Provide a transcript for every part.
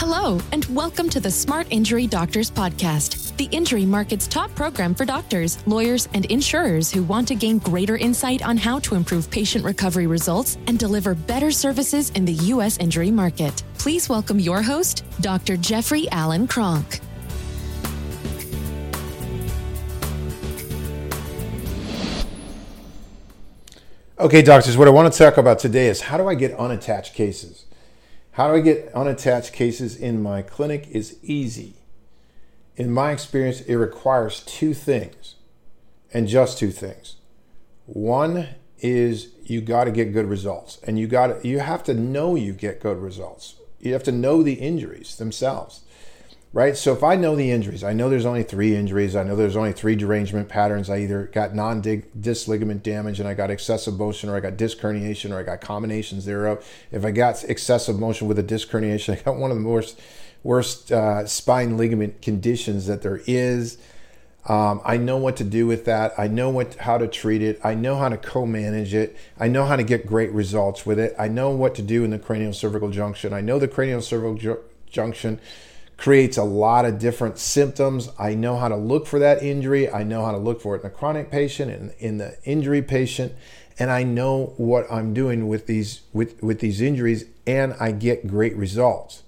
Hello, and welcome to the Smart Injury Doctors Podcast, the injury market's top program for doctors, lawyers, and insurers who want to gain greater insight on how to improve patient recovery results and deliver better services in the U.S. injury market. Please welcome your host, Dr. Jeffrey Allen Kronk. Okay, doctors, what I want to talk about today is how do I get unattached cases? How do I get unattached cases in my clinic is easy. In my experience, it requires two things, and just two things. One is you got to get good results, and you got you have to know you get good results. You have to know the injuries themselves right? So if I know the injuries, I know there's only three injuries. I know there's only three derangement patterns. I either got non-disc ligament damage and I got excessive motion, or I got disc herniation, or I got combinations thereof. If I got excessive motion with a disc herniation, I got one of the worst worst uh, spine ligament conditions that there is. Um, I know what to do with that. I know what how to treat it. I know how to co-manage it. I know how to get great results with it. I know what to do in the cranial cervical junction. I know the cranial cervical ju- junction creates a lot of different symptoms. I know how to look for that injury. I know how to look for it in the chronic patient and in the injury patient. And I know what I'm doing with these with, with these injuries and I get great results.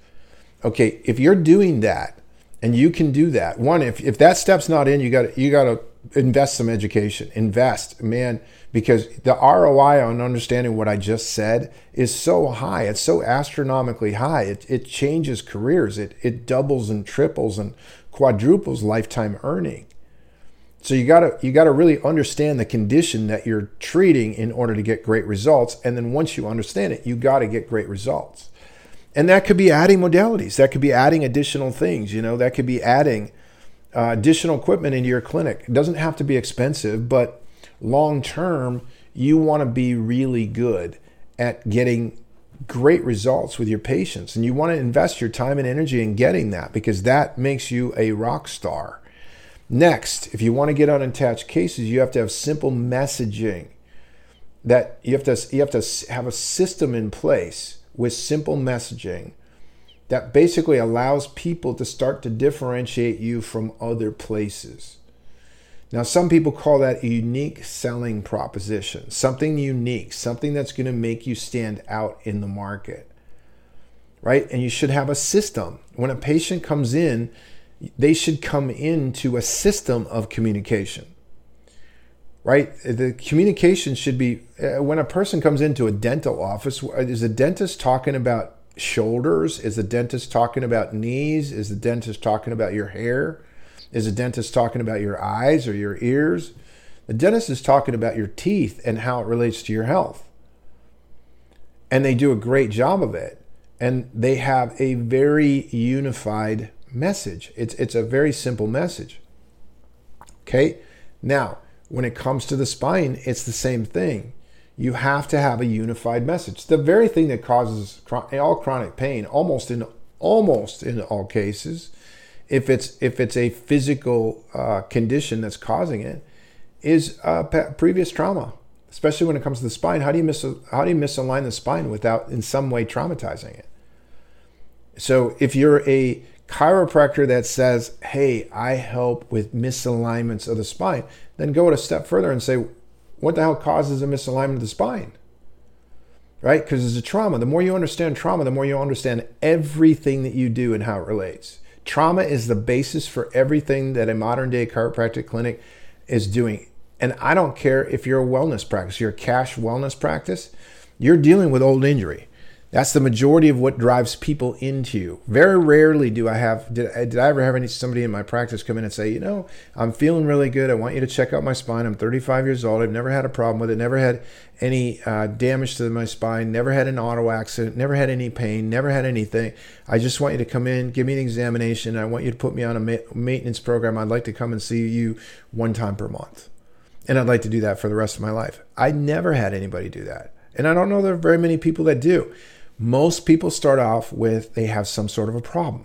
Okay, if you're doing that and you can do that, one, if, if that step's not in, you got you gotta invest some education. Invest, man because the ROI on understanding what I just said is so high. It's so astronomically high. It, it changes careers. It, it doubles and triples and quadruples lifetime earning. So you gotta you gotta really understand the condition that you're treating in order to get great results. And then once you understand it, you gotta get great results. And that could be adding modalities. That could be adding additional things. You know, that could be adding uh, additional equipment into your clinic. It doesn't have to be expensive, but long term, you want to be really good at getting great results with your patients. And you want to invest your time and energy in getting that because that makes you a rock star. Next, if you want to get unattached cases, you have to have simple messaging. That you have to you have to have a system in place with simple messaging that basically allows people to start to differentiate you from other places. Now, some people call that a unique selling proposition, something unique, something that's going to make you stand out in the market, right? And you should have a system. When a patient comes in, they should come into a system of communication, right? The communication should be uh, when a person comes into a dental office, is the dentist talking about shoulders? Is the dentist talking about knees? Is the dentist talking about your hair? Is a dentist talking about your eyes or your ears? The dentist is talking about your teeth and how it relates to your health. And they do a great job of it. And they have a very unified message. It's, it's a very simple message. Okay? Now, when it comes to the spine, it's the same thing. You have to have a unified message. The very thing that causes all chronic pain, almost in almost in all cases, if it's if it's a physical uh, condition that's causing it, is uh, previous trauma, especially when it comes to the spine. How do you mis how do you misalign the spine without in some way traumatizing it? So if you're a chiropractor that says, "Hey, I help with misalignments of the spine," then go a step further and say, "What the hell causes a misalignment of the spine?" Right? Because it's a trauma. The more you understand trauma, the more you understand everything that you do and how it relates. Trauma is the basis for everything that a modern day chiropractic clinic is doing. And I don't care if you're a wellness practice, you're a cash wellness practice, you're dealing with old injury. That's the majority of what drives people into you. Very rarely do I have did, did I ever have any somebody in my practice come in and say, you know, I'm feeling really good. I want you to check out my spine. I'm 35 years old. I've never had a problem with it. Never had any uh, damage to my spine. Never had an auto accident. Never had any pain. Never had anything. I just want you to come in, give me an examination. I want you to put me on a ma- maintenance program. I'd like to come and see you one time per month, and I'd like to do that for the rest of my life. I never had anybody do that, and I don't know there are very many people that do most people start off with they have some sort of a problem.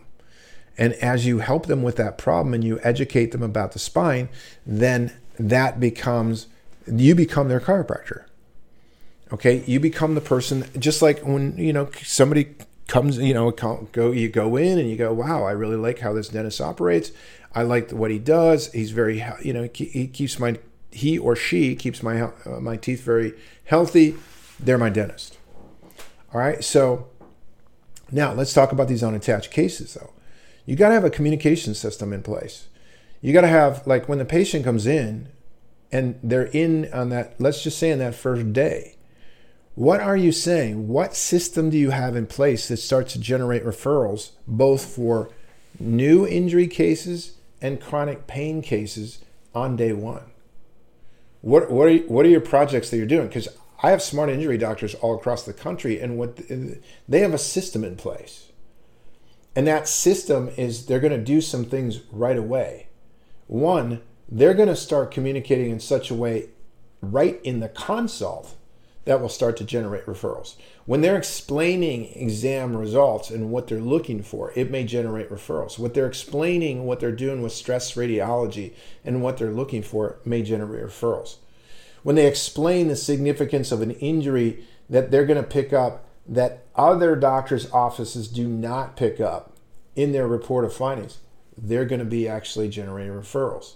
And as you help them with that problem and you educate them about the spine, then that becomes, you become their chiropractor. Okay. You become the person, just like when, you know, somebody comes, you know, go you go in and you go, wow, I really like how this dentist operates. I like what he does. He's very, you know, he keeps my he or she keeps my uh, my teeth very healthy. They're my dentist. All right, so now let's talk about these unattached cases, though. You got to have a communication system in place. You got to have like when the patient comes in and they're in on that. Let's just say in that first day what are you saying? What system do you have in place that starts to generate referrals both for new injury cases and chronic pain cases on day one? What, what, are, what are your projects that you're doing? Because I have smart injury doctors all across the country, and what they have a system in place. And that system is they're going to do some things right away. One, they're going to start communicating in such a way right in the consult that will start to generate referrals. When they're explaining exam results and what they're looking for, it may generate referrals. What they're explaining, what they're doing with stress radiology, and what they're looking for may generate referrals. When they explain the significance of an injury that they're going to pick up that other doctors' offices do not pick up in their report of findings, they're going to be actually generating referrals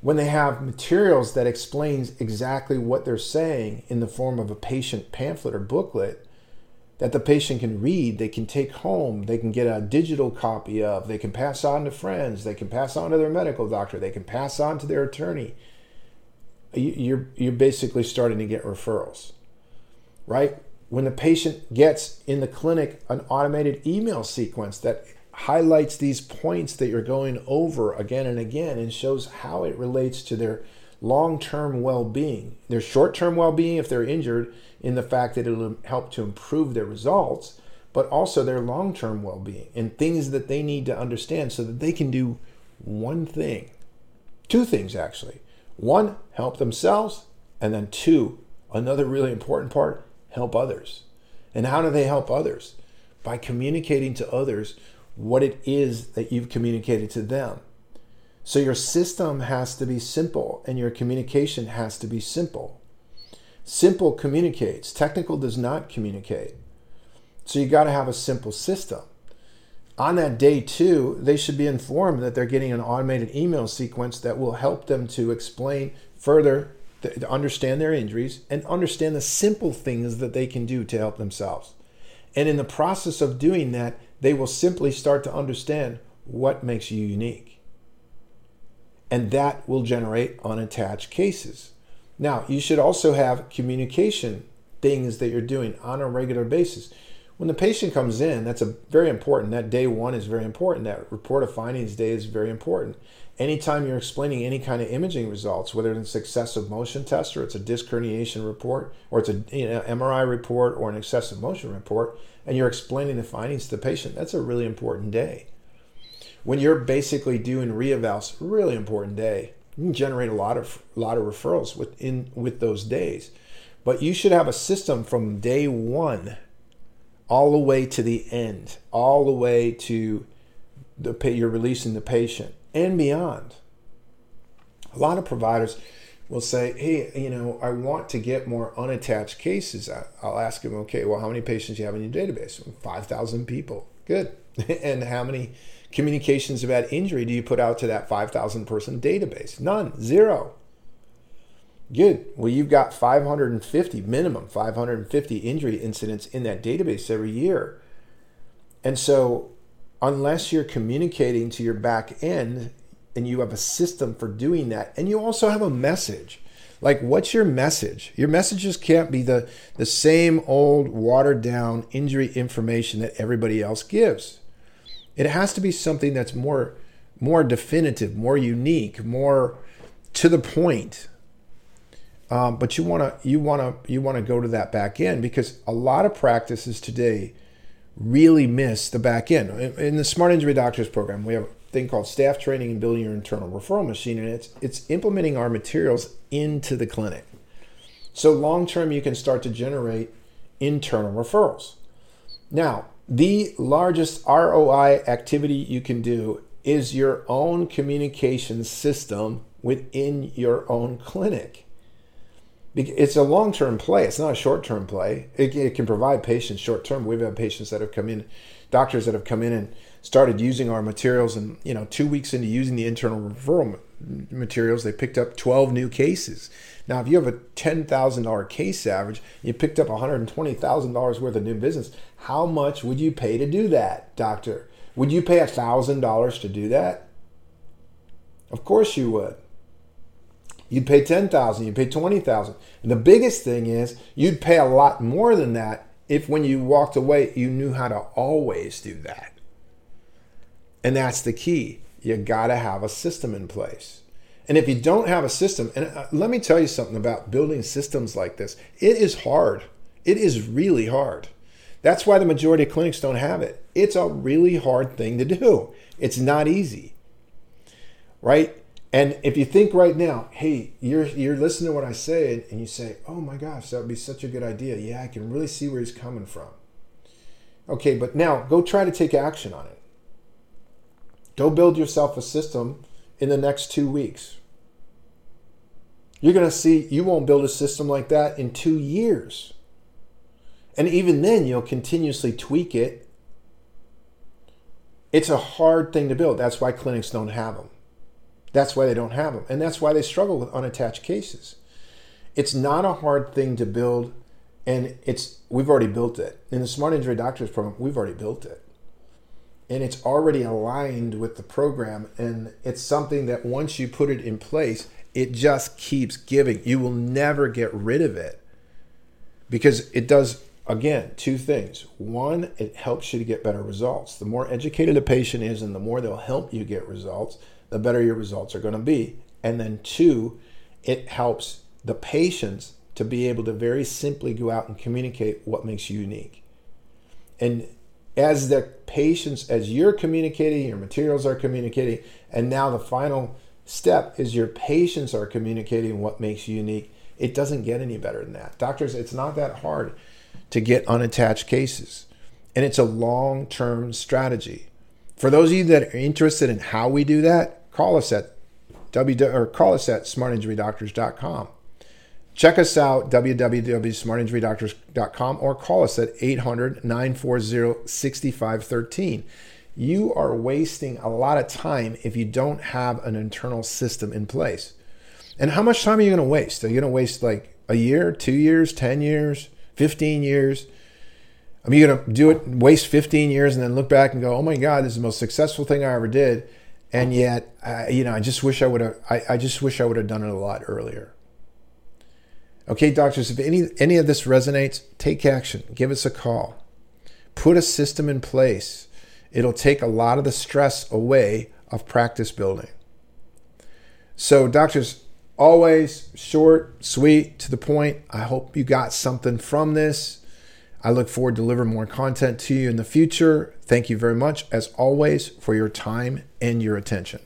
when they have materials that explains exactly what they're saying in the form of a patient pamphlet or booklet that the patient can read, they can take home, they can get a digital copy of, they can pass on to friends, they can pass on to their medical doctor, they can pass on to their attorney. You're, you're basically starting to get referrals, right? When the patient gets in the clinic an automated email sequence that highlights these points that you're going over again and again and shows how it relates to their long term well being, their short term well being if they're injured, in the fact that it'll help to improve their results, but also their long term well being and things that they need to understand so that they can do one thing, two things actually. One, help themselves, and then two, another really important part, help others. And how do they help others? By communicating to others what it is that you've communicated to them. So your system has to be simple and your communication has to be simple. Simple communicates, technical does not communicate. So you got to have a simple system. On that day two, they should be informed that they're getting an automated email sequence that will help them to explain further, to understand their injuries, and understand the simple things that they can do to help themselves. And in the process of doing that, they will simply start to understand what makes you unique. And that will generate unattached cases. Now, you should also have communication things that you're doing on a regular basis. When the patient comes in, that's a very important. That day one is very important. That report of findings day is very important. Anytime you're explaining any kind of imaging results, whether it's an excessive motion test or it's a disc herniation report or it's a you know, MRI report or an excessive motion report, and you're explaining the findings to the patient, that's a really important day. When you're basically doing reevals, really important day. You can generate a lot of a lot of referrals within with those days. But you should have a system from day one all the way to the end, all the way to the pay you're releasing the patient and beyond. A lot of providers will say, hey, you know, I want to get more unattached cases. I'll ask them, okay, well, how many patients do you have in your database? 5,000 people. Good. and how many communications about injury do you put out to that 5,000 person database? None. Zero. Good. Well, you've got 550, minimum 550 injury incidents in that database every year. And so, unless you're communicating to your back end and you have a system for doing that and you also have a message like what's your message your messages can't be the the same old watered down injury information that everybody else gives it has to be something that's more more definitive more unique more to the point um, but you want to you want to you want to go to that back end because a lot of practices today really miss the back end in the smart injury doctors program we have a thing called staff training and building your internal referral machine, and it's it's implementing our materials into the clinic. So long term, you can start to generate internal referrals. Now, the largest ROI activity you can do is your own communication system within your own clinic. It's a long term play. It's not a short term play. It, it, can provide patients short term. We've had patients that have come in, doctors that have come in and started using our materials, and you know, two weeks into using the internal referral materials, they picked up 12 new cases. Now, if you have a $10,000 case average, you picked up $120,000 worth of new business, how much would you pay to do that, doctor? Would you pay $1,000 to do that? Of course you would. You'd pay 10,000, you'd pay 20,000. And the biggest thing is you'd pay a lot more than that if when you walked away you knew how to always do that. And that's the key. You got to have a system in place. And if you don't have a system, and uh, let me tell you something about building systems like this, it is hard. It is really hard. That's why the majority of clinics don't have it. It's a really hard thing to do. It's not easy. Right? And if you think right now, hey, you're you're listening to what I say and you say, "Oh my gosh, that would be such a good idea." Yeah, I can really see where he's coming from. Okay, but now go try to take action on it. Go build yourself a system in the next 2 weeks. You're going to see you won't build a system like that in 2 years. And even then you'll continuously tweak it. It's a hard thing to build. That's why clinics don't have them. That's why they don't have them. And that's why they struggle with unattached cases. It's not a hard thing to build, and it's we've already built it. In the Smart Injury Doctors program, we've already built it. And it's already aligned with the program, and it's something that once you put it in place, it just keeps giving. You will never get rid of it because it does again, two things. One, it helps you to get better results. The more educated a patient is and the more they'll help you get results, the better your results are going to be. And then two, it helps the patients to be able to very simply go out and communicate what makes you unique. And as the patients, as you're communicating, your materials are communicating, and now the final step is your patients are communicating what makes you unique. It doesn't get any better than that. Doctors, it's not that hard to get unattached cases. And it's a long term strategy. For those of you that are interested in how we do that, call us at w or call us at smartinjurydoctors.com. Check us out www.smartinjurydoctors.com or call us at 800-940-6513. You are wasting a lot of time if you don't have an internal system in place. And how much time are you going to waste? Are you going to waste like a year, 2 years, 10 years, 15 years? I mean, you're going to do it, waste 15 years, and then look back and go, "Oh my God, this is the most successful thing I ever did." And yet uh, you know i just wish i would have I, I just wish i would have done it a lot earlier. Okay doctors if any any of this resonates take action. Give us a call. Put a system in place. It'll take a lot of the stress away of practice building. So doctors always short sweet to the point. I hope you got something from this I look forward to delivering more content to you in the future. Thank you very much, as always, for your time and your attention.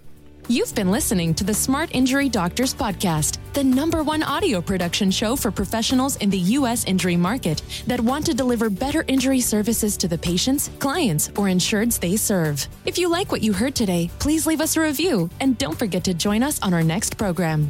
You've been listening to the Smart Injury Doctors Podcast, the number one audio production show for professionals in the U.S. injury market that want to deliver better injury services to the patients, clients, or insureds they serve. If you like what you heard today, please leave us a review and don't forget to join us on our next program.